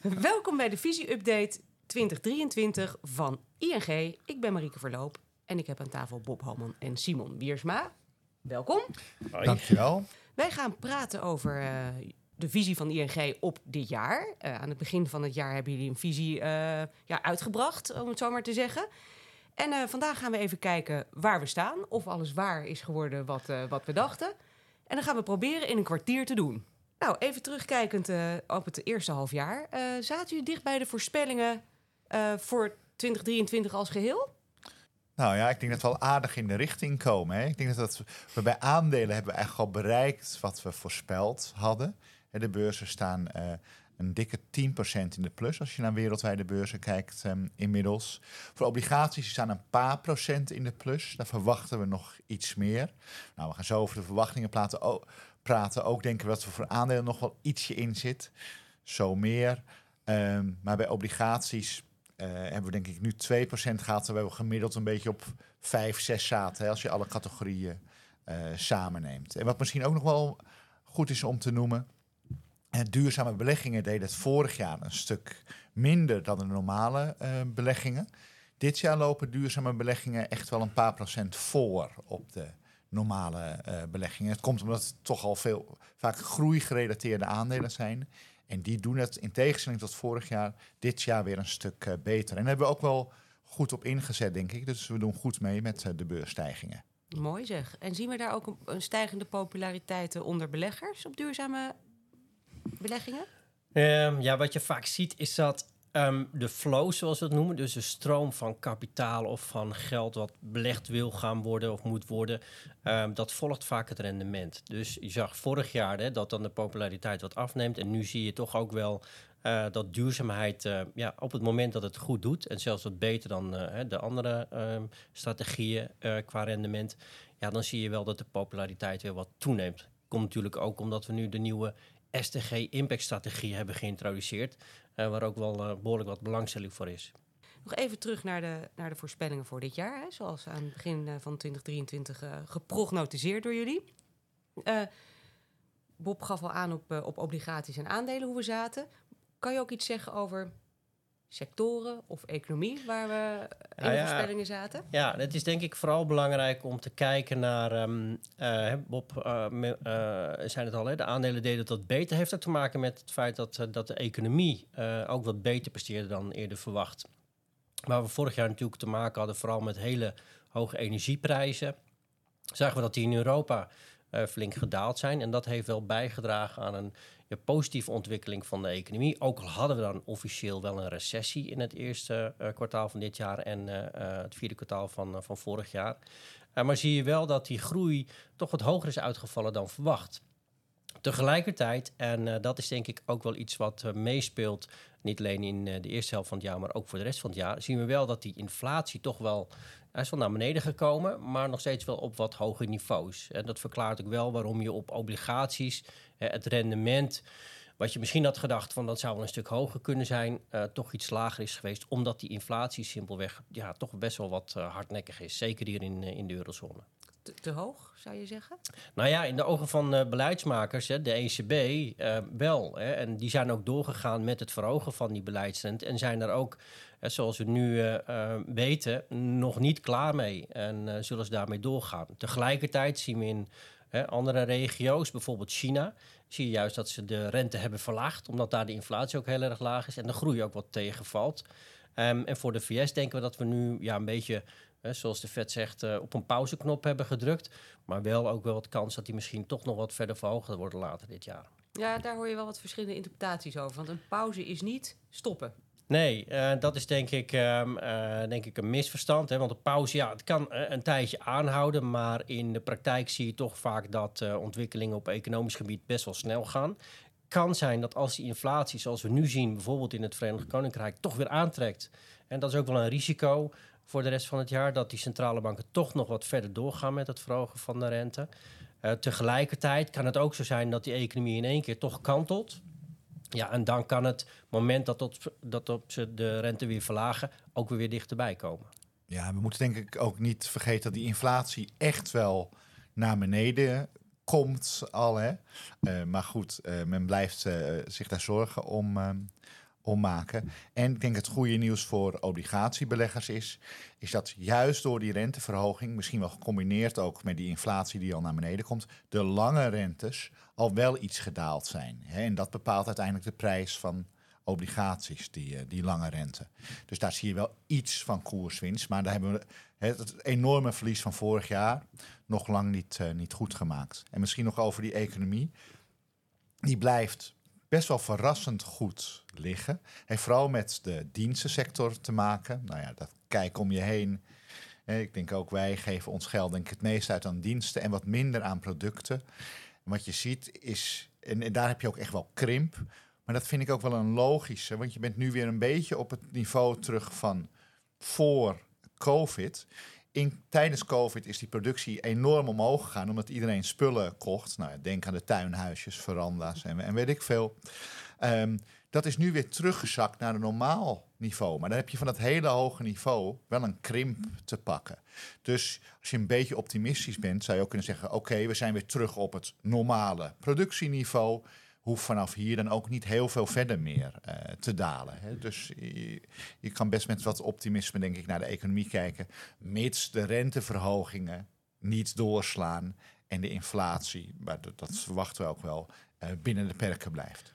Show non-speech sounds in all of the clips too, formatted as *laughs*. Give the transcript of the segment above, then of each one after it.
*laughs* Welkom bij de Visie-update 2023 van ING. Ik ben Marieke Verloop en ik heb aan tafel Bob Halman en Simon Wiersma. Welkom. Dankjewel. Wij gaan praten over uh, de visie van ING op dit jaar. Uh, aan het begin van het jaar hebben jullie een visie uh, ja, uitgebracht, om het zo maar te zeggen. En vandaag gaan we even kijken waar we staan. Of alles waar is geworden wat, wat we dachten. En dan gaan we proberen in een kwartier te doen. Nou, even terugkijkend uh, op het eerste half jaar. Uh, zaten jullie dicht bij de voorspellingen uh, voor 2023 als geheel? Nou ja, ik denk dat we al aardig in de richting komen. Hè? Ik denk dat, dat we bij aandelen hebben we eigenlijk al bereikt wat we voorspeld hadden. De beurzen staan een dikke 10% in de plus als je naar wereldwijde beurzen kijkt um, inmiddels. Voor obligaties staan een paar procent in de plus. Daar verwachten we nog iets meer. Nou, we gaan zo over de verwachtingen praten. Oh, praten. Ook denken we dat er voor aandelen nog wel ietsje in zit. Zo meer. Um, maar bij obligaties uh, hebben we denk ik nu 2% gehad. Terwijl we gemiddeld een beetje op 5, 6 zaten. Hè, als je alle categorieën uh, samenneemt. En wat misschien ook nog wel goed is om te noemen. En duurzame beleggingen deden het vorig jaar een stuk minder dan de normale beleggingen. Dit jaar lopen duurzame beleggingen echt wel een paar procent voor op de normale uh, beleggingen. Het komt omdat het toch al veel vaak groeigerelateerde aandelen zijn. En die doen het in tegenstelling tot vorig jaar, dit jaar weer een stuk uh, beter. En daar hebben we ook wel goed op ingezet, denk ik. Dus we doen goed mee met uh, de beursstijgingen. Mooi zeg. En zien we daar ook een, een stijgende populariteit onder beleggers op duurzame beleggingen? Um, ja, wat je vaak ziet is dat Um, de flow, zoals we het noemen, dus de stroom van kapitaal of van geld wat belegd wil gaan worden of moet worden, um, dat volgt vaak het rendement. Dus je zag vorig jaar hè, dat dan de populariteit wat afneemt. En nu zie je toch ook wel uh, dat duurzaamheid uh, ja, op het moment dat het goed doet, en zelfs wat beter dan uh, de andere um, strategieën qua rendement, ja, dan zie je wel dat de populariteit weer wat toeneemt. Komt natuurlijk ook omdat we nu de nieuwe STG Impact Strategie hebben geïntroduceerd. Uh, waar ook wel uh, behoorlijk wat belangstelling voor is. Nog even terug naar de, naar de voorspellingen voor dit jaar. Hè, zoals aan het begin uh, van 2023 geprognotiseerd door jullie. Bob gaf al aan op, op obligaties en aandelen hoe we zaten. Kan je ook iets zeggen over sectoren of economie waar we in nou ja, voorspellingen zaten? Ja, het is denk ik vooral belangrijk om te kijken naar... Um, uh, Bob uh, uh, zijn het al, hè, de aandelen deden dat beter. Heeft dat te maken met het feit dat, dat de economie ook wat beter presteerde dan eerder verwacht. Waar we vorig jaar natuurlijk te maken hadden, vooral met hele hoge energieprijzen... zagen we dat die in Europa flink gedaald zijn. En dat heeft wel bijgedragen aan een de positieve ontwikkeling van de economie. Ook al hadden we dan officieel wel een recessie in het eerste uh, kwartaal van dit jaar en uh, uh, het vierde kwartaal van, van vorig jaar. maar zie je wel dat die groei toch wat hoger is uitgevallen dan verwacht. Tegelijkertijd, en dat is denk ik ook wel iets wat meespeelt, niet alleen in de eerste helft van het jaar, maar ook voor de rest van het jaar, zien we wel dat die inflatie toch wel hij is wel naar beneden gekomen, maar nog steeds wel op wat hoger niveaus. En dat verklaart ook wel waarom je op obligaties het rendement, wat je misschien had gedacht van dat zou wel een stuk hoger kunnen zijn, toch iets lager is geweest, omdat die inflatie simpelweg ja, toch best wel wat hardnekkig is. Zeker hier in, in de eurozone. Te, hoog, zou je zeggen? Nou ja, in de ogen van beleidsmakers, hè, de ECB, wel. Hè, en die zijn ook doorgegaan met het verhogen van die beleidsrente en zijn er ook zoals we nu uh, weten, nog niet klaar mee en zullen ze daarmee doorgaan. Tegelijkertijd zien we in andere regio's, bijvoorbeeld China, zie je juist dat ze de rente hebben verlaagd, omdat daar de inflatie ook heel erg laag is en de groei ook wat tegenvalt. Um, en voor de VS denken we dat we nu ja, een beetje, zoals de Fed zegt, op een pauzeknop hebben gedrukt. Maar wel ook wel wat kans dat die misschien toch nog wat verder verhoogd worden later dit jaar. Ja, daar hoor je wel wat verschillende interpretaties over. Want een pauze is niet stoppen. Nee, uh, dat is denk ik, um, uh, denk ik een misverstand. Hè? Want de pauze, ja, het kan uh, een tijdje aanhouden, maar in de praktijk zie je toch vaak dat ontwikkelingen op economisch gebied best wel snel gaan. Kan zijn dat als die inflatie, zoals we nu zien, bijvoorbeeld in het Verenigd Koninkrijk, toch weer aantrekt. En dat is ook wel een risico voor de rest van het jaar, dat die centrale banken toch nog wat verder doorgaan met het verhogen van de rente. tegelijkertijd kan het ook zo zijn dat die economie in één keer toch kantelt. Ja, en dan kan het moment dat, dat op ze de rente weer verlagen ook weer dichterbij komen. Ja, we moeten denk ik ook niet vergeten dat die inflatie echt wel naar beneden komt al. Hè? Uh, maar goed, uh, men blijft zich daar zorgen om, ommaken. En ik denk het goede nieuws voor obligatiebeleggers is, is dat juist door die renteverhoging, misschien wel gecombineerd ook met die inflatie die al naar beneden komt, de lange rentes al wel iets gedaald zijn. En dat bepaalt uiteindelijk de prijs van obligaties, die, eh, die lange rente. Dus daar zie je wel iets van koerswinst. Maar daar hebben we het enorme verlies van vorig jaar nog lang niet, uh, niet goed gemaakt. En misschien nog over die economie. Die blijft best wel verrassend goed liggen. Heeft vooral met de dienstensector te maken. Nou ja, dat kijk om je heen. Ik denk ook wij geven ons geld denk ik het meest uit aan diensten en wat minder aan producten. En wat je ziet is, en daar heb je ook echt wel krimp. Maar dat vind ik ook wel een logische, want je bent nu weer een beetje op het niveau terug van voor COVID. In, tijdens COVID is die productie enorm omhoog gegaan, omdat iedereen spullen kocht. Nou, denk aan de tuinhuisjes, veranda's en, weet ik veel. Um, dat is nu weer teruggezakt naar een normaal niveau. Maar dan heb je van dat hele hoge niveau wel een krimp te pakken. Dus als je een beetje optimistisch bent, zou je ook kunnen zeggen: oké, we zijn weer terug op het normale productieniveau hoeft vanaf hier dan ook niet heel veel verder meer uh, te dalen. Hè. Dus je, kan best met wat optimisme, denk ik, naar de economie kijken, mits de renteverhogingen niet doorslaan en de inflatie, maar dat, dat verwachten we ook wel, uh, binnen de perken blijft.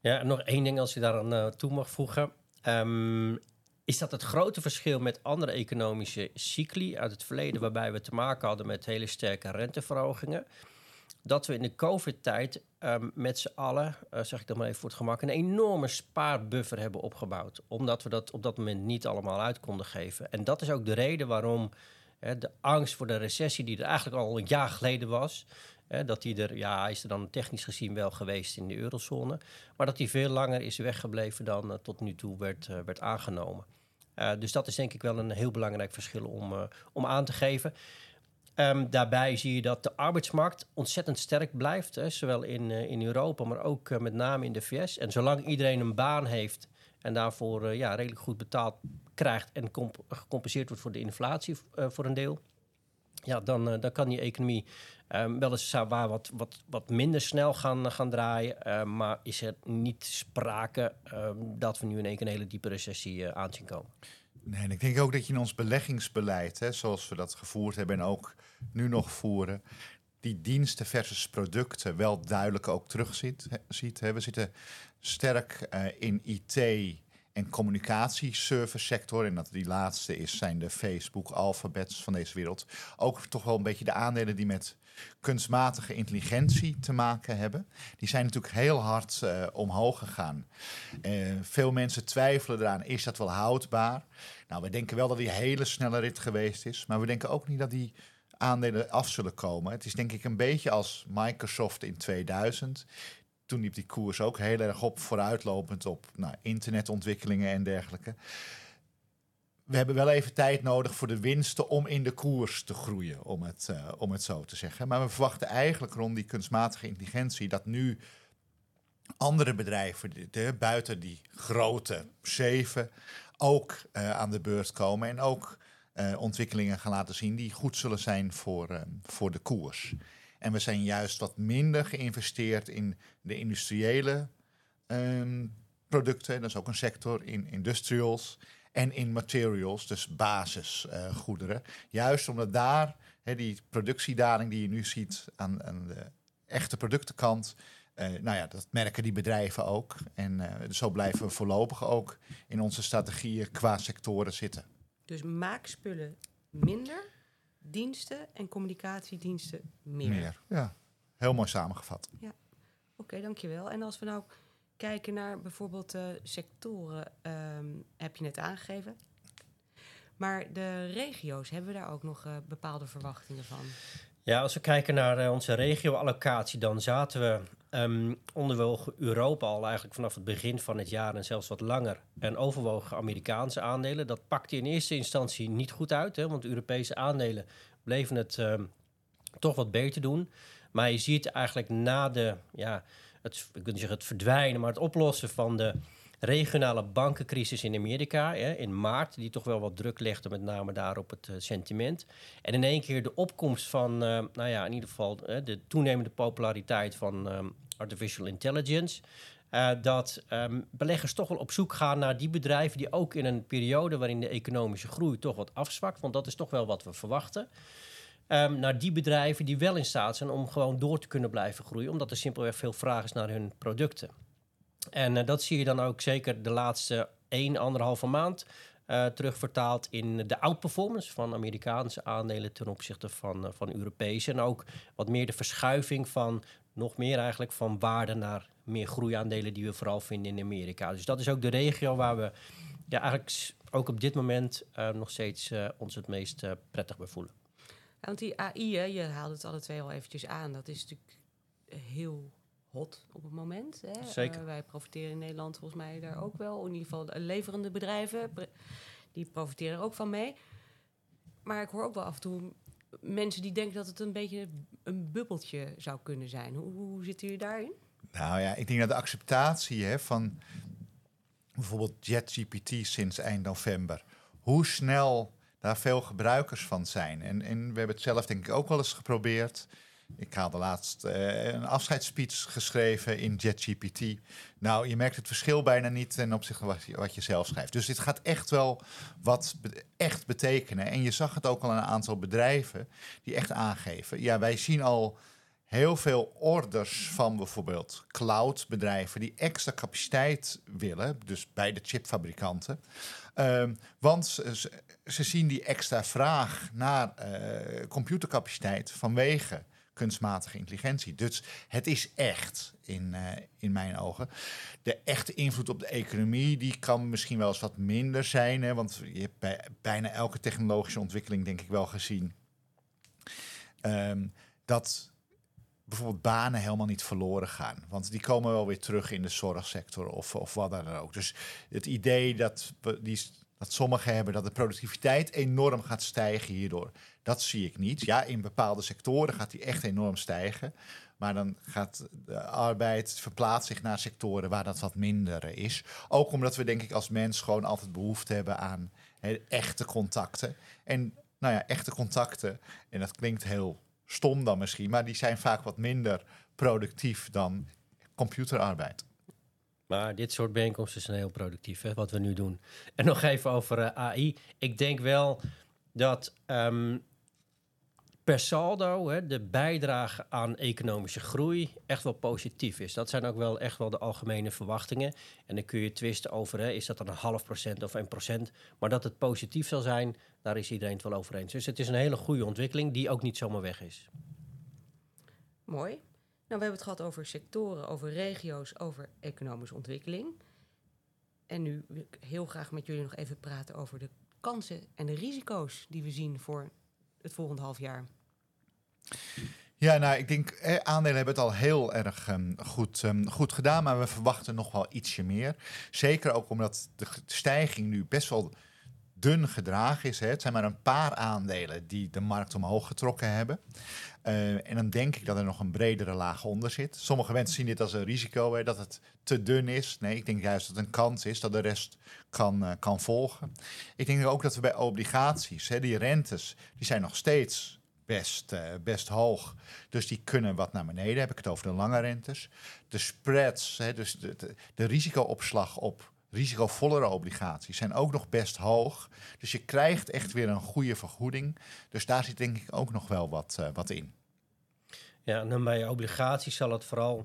Ja, nog één ding als je daar aan uh, toe mag voegen. Um, is dat het grote verschil met andere economische cycli uit het verleden, waarbij we te maken hadden met hele sterke renteverhogingen? Dat we in de COVID-tijd um, met z'n allen, uh, zeg ik dan maar even voor het gemak, een enorme spaarbuffer hebben opgebouwd. Omdat we dat op dat moment niet allemaal uit konden geven. En dat is ook de reden waarom hè, de angst voor de recessie, die er eigenlijk al een jaar geleden was, hè, dat die er, ja, is er dan technisch gezien wel geweest in de eurozone, maar dat die veel langer is weggebleven dan uh, tot nu toe werd, uh, werd aangenomen. dus dat is denk ik wel een heel belangrijk verschil om, om aan te geven. Um, daarbij zie je dat de arbeidsmarkt ontzettend sterk blijft, hè, zowel in, uh, in Europa, maar ook uh, met name in de VS. En zolang iedereen een baan heeft en daarvoor uh, ja, redelijk goed betaald krijgt en comp gecompenseerd wordt voor de inflatie voor een deel, ja, dan, dan kan die economie um, wel eens waar wat, wat, wat minder snel gaan, gaan draaien. maar is er niet sprake dat we nu in één keer een hele diepe recessie aanzien komen. Nee, en ik denk ook dat je in ons beleggingsbeleid, hè, zoals we dat gevoerd hebben en ook nu nog voeren, die diensten versus producten wel duidelijk ook terugziet. Ziet, hè. We zitten sterk uh, in IT en communicatieservice sector. En dat die laatste is, zijn de Facebook, Alphabets van deze wereld. Ook toch wel een beetje de aandelen die met kunstmatige intelligentie te maken hebben. Die zijn natuurlijk heel hard uh, omhoog gegaan. Uh, veel mensen twijfelen eraan, is dat wel houdbaar? Nou, we denken wel dat die hele snelle rit geweest is. Maar we denken ook niet dat die aandelen af zullen komen. Het is denk ik een beetje als Microsoft in 2000. Toen liep die koers ook heel erg op, vooruitlopend op nou, internetontwikkelingen en dergelijke. We hebben wel even tijd nodig voor de winsten om in de koers te groeien, om het, uh, om het zo te zeggen. Maar we verwachten eigenlijk rond die kunstmatige intelligentie dat nu andere bedrijven, buiten die grote zeven, ook uh, aan de beurt komen en ook uh, ontwikkelingen gaan laten zien die goed zullen zijn voor, voor de koers. En we zijn juist wat minder geïnvesteerd in de industriële um, producten. Dat is ook een sector in industrials en in materials, dus basisgoederen. juist omdat daar die productiedaling die je nu ziet aan, aan de echte productenkant, uh, nou ja, dat merken die bedrijven ook. En uh, zo blijven we voorlopig ook in onze strategieën qua sectoren zitten. Dus maakspullen minder, diensten en communicatiediensten meer. Meer, ja. Heel mooi samengevat. Ja, oké, okay, dankjewel. En als we nou kijken naar bijvoorbeeld uh, sectoren, um, heb je net aangegeven. Maar de regio's, hebben we daar ook nog uh, bepaalde verwachtingen van? Ja, als we kijken naar uh, onze regio-allocatie, dan zaten we um, onderwogen Europa al eigenlijk vanaf het begin van het jaar en zelfs wat langer. En overwogen Amerikaanse aandelen. Dat pakte in eerste instantie niet goed uit, hè, want Europese aandelen bleven het um, toch wat beter doen. Maar je ziet eigenlijk na de, ja, het, ik wil zeggen het verdwijnen, maar het oplossen van de regionale bankencrisis in Amerika hè, in maart, die toch wel wat druk legde, met name daar op het uh, sentiment. En in één keer de opkomst van, uh, nou ja, in ieder geval uh, de toenemende populariteit van artificial intelligence. eh, dat ehm, beleggers toch wel op zoek gaan naar die bedrijven die ook in een periode waarin de economische groei toch wat afzwakt, want dat is toch wel wat we verwachten. Um, naar die bedrijven die wel in staat zijn om gewoon door te kunnen blijven groeien, omdat er simpelweg veel vraag is naar hun producten. En uh, dat zie je dan ook zeker de laatste 1, anderhalve maand uh, terugvertaald in de outperformance van Amerikaanse aandelen ten opzichte van, uh, van Europese. En ook wat meer de verschuiving van nog meer eigenlijk van waarde naar meer groeiaandelen die we vooral vinden in Amerika. Dus dat is ook de regio waar we ja, eigenlijk ook op dit moment nog steeds ons het meest prettig bij voelen. want die AI, je haalde het alle twee al eventjes aan, dat is natuurlijk heel hot op het moment. Hè. Zeker. Uh, wij profiteren in Nederland volgens mij daar ook wel. In ieder geval de leverende bedrijven, die profiteren er ook van mee. Maar ik hoor ook wel af en toe mensen die denken dat het een beetje een bubbeltje zou kunnen zijn. Hoe, hoe zitten jullie daarin? Nou ja, ik denk dat de acceptatie hè, van bijvoorbeeld JetGPT sinds eind november, hoe snel daar veel gebruikers van zijn. En, en we hebben het zelf denk ik ook wel eens geprobeerd. Ik had laatst uh, een afscheidsspeech geschreven in JetGPT. Nou, je merkt het verschil bijna niet ten opzichte van wat je, wat je zelf schrijft. Dus dit gaat echt wel wat echt betekenen. En je zag het ook al aan een aantal bedrijven die echt aangeven. Ja, wij zien al heel veel orders van bijvoorbeeld cloudbedrijven die extra capaciteit willen, dus bij de chipfabrikanten. Uh, want ze, zien die extra vraag naar uh, computercapaciteit vanwege kunstmatige intelligentie. Dus het is echt, in, uh, in mijn ogen. De echte invloed op de economie, die kan misschien wel eens wat minder zijn. Hè, want je hebt bij bijna elke technologische ontwikkeling, denk ik wel gezien, um, dat bijvoorbeeld banen helemaal niet verloren gaan. Want die komen wel weer terug in de zorgsector of, of wat dan ook. Dus het idee dat, die, dat sommigen hebben dat de productiviteit enorm gaat stijgen hierdoor, dat zie ik niet. Ja, in bepaalde sectoren gaat die echt enorm stijgen. Maar dan gaat de arbeid verplaatst zich naar sectoren waar dat wat minder is. Ook omdat we denk ik als mens gewoon altijd behoefte hebben aan echte contacten. En nou ja, echte contacten, en dat klinkt heel stom dan misschien, maar die zijn vaak wat minder productief dan computerarbeid. Maar dit soort bijeenkomsten zijn heel productief, hè, wat we nu doen. En nog even over uh, AI. Ik denk wel dat um, per saldo hè, de bijdrage aan economische groei echt wel positief is. Dat zijn ook wel echt wel de algemene verwachtingen. En dan kun je twisten over, hè, is dat dan een half procent of een procent? Maar dat het positief zal zijn, daar is iedereen het wel over eens. Dus het is een hele goede ontwikkeling die ook niet zomaar weg is. Mooi. Nou, we hebben het gehad over sectoren, over regio's, over economische ontwikkeling. En nu wil ik heel graag met jullie nog even praten over de kansen en de risico's die we zien voor het volgende half jaar. Ja, nou, ik denk, eh, aandelen hebben het al heel erg um, goed, um, goed gedaan, maar we verwachten nog wel ietsje meer. Zeker ook omdat de stijging nu best wel dun gedragen is. Hè. Het zijn maar een paar aandelen die de markt omhoog getrokken hebben. Uh, en dan denk ik dat er nog een bredere laag onder zit. Sommige mensen zien dit als een risico, hè, dat het te dun is. Nee, ik denk juist dat het een kans is dat de rest kan, uh, kan volgen. Ik denk ook dat we bij obligaties, hè, die rentes, die zijn nog steeds best, uh, best hoog. Dus die kunnen wat naar beneden. Heb ik het over de lange rentes. De spreads, hè, dus de, de risicoopslag op risicovollere obligaties zijn ook nog best hoog. Dus je krijgt echt weer een goede vergoeding. Dus daar zit denk ik ook nog wel wat, uh, wat in. Ja, en dan bij obligaties zal het vooral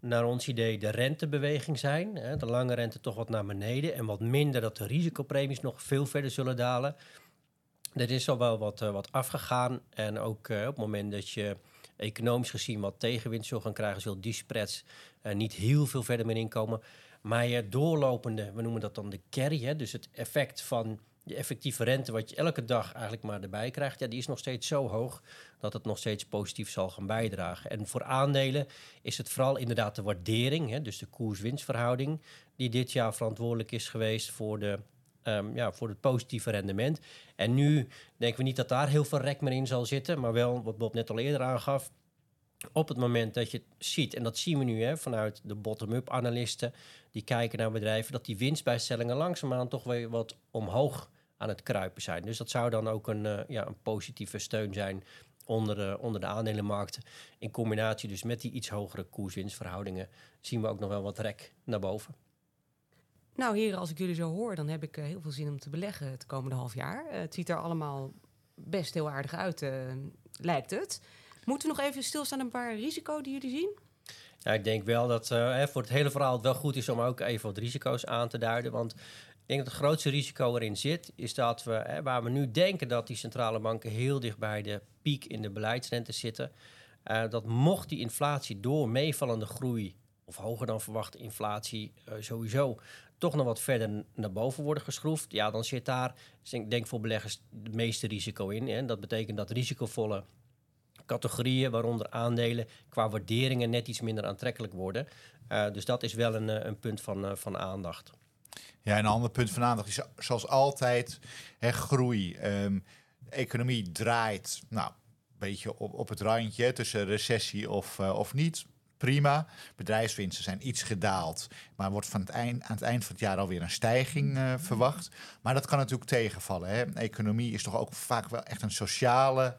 naar ons idee de rentebeweging zijn. Hè? De lange rente toch wat naar beneden en wat minder dat de risicopremies nog veel verder zullen dalen. Er is al wel wat, uh, wat afgegaan en ook uh, op het moment dat je economisch gezien wat tegenwind zult gaan krijgen, zullen die spreads niet heel veel verder meer inkomen. Maar je doorlopende, we noemen dat dan de carry, hè, dus het effect van de effectieve rente, wat je elke dag eigenlijk maar erbij krijgt, ja, die is nog steeds zo hoog dat het nog steeds positief zal gaan bijdragen. En voor aandelen is het vooral inderdaad de waardering, hè, dus de koers-winstverhouding, die dit jaar verantwoordelijk is geweest voor, de, um, ja, voor het positieve rendement. En nu denken we niet dat daar heel veel rek meer in zal zitten, maar wel, wat Bob net al eerder aangaf, op het moment dat je het ziet, en dat zien we nu hè, vanuit de bottom-up analisten, die kijken naar bedrijven, dat die winstbijstellingen langzaamaan toch weer wat omhoog aan het kruipen zijn. Dus dat zou dan ook een, uh, ja, een positieve steun zijn onder de, onder de aandelenmarkten. In combinatie dus met die iets hogere koerswinstverhoudingen zien we ook nog wel wat rek naar boven. Nou heren, als ik jullie zo hoor, dan heb ik eh, heel veel zin om te beleggen het komende half jaar. Eh, het ziet er allemaal best heel aardig uit, eh, lijkt het. Moeten we nog even stilstaan aan een paar risico's die jullie zien? Ja, ik denk wel dat hè, voor het hele verhaal het wel goed is om ook even wat risico's aan te duiden. Want ik denk dat het grootste risico erin zit, is dat we, hè, waar we nu denken dat die centrale banken heel dicht bij de piek in de beleidsrente zitten, eh, dat mocht die inflatie door meevallende groei of hoger dan verwachte inflatie eh, sowieso toch nog wat verder naar boven worden geschroefd, ja, dan zit daar, dus ik denk voor beleggers, het meeste risico in. Hè. Dat betekent dat risicovolle categorieën, waaronder aandelen, qua waarderingen net iets minder aantrekkelijk worden. Uh, dus dat is wel een, uh, een punt van, uh, van aandacht. Ja, een ander punt van aandacht is zoals altijd hè, groei. Um, economie draait nou, een beetje op, op het randje tussen recessie of, of niet. Prima. Bedrijfswinsten zijn iets gedaald. Maar wordt van het eind, aan het eind van het jaar alweer een stijging verwacht. Maar dat kan natuurlijk tegenvallen. Hè. Economie is toch ook vaak wel echt een sociale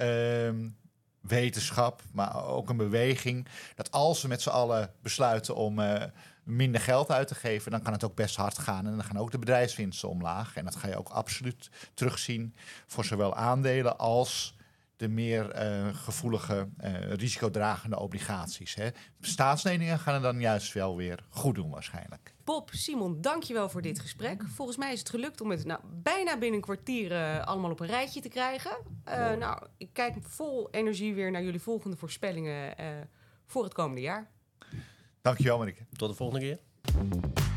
Um, wetenschap, maar ook een beweging. Dat als we met z'n allen besluiten om uh, minder geld uit te geven, dan kan het ook best hard gaan. En dan gaan ook de bedrijfswinsten omlaag. En dat ga je ook absoluut terugzien voor zowel aandelen als de meer uh, gevoelige, uh, risicodragende obligaties. Hè. Staatsleningen gaan er dan juist wel weer goed doen waarschijnlijk. Bob, Simon, dankjewel voor dit gesprek. Volgens mij is het gelukt om het nou, bijna binnen een kwartier uh, allemaal op een rijtje te krijgen. Uh, nou, ik kijk vol energie weer naar jullie volgende voorspellingen uh, voor het komende jaar. Dankjewel, Marieke. Tot de volgende keer.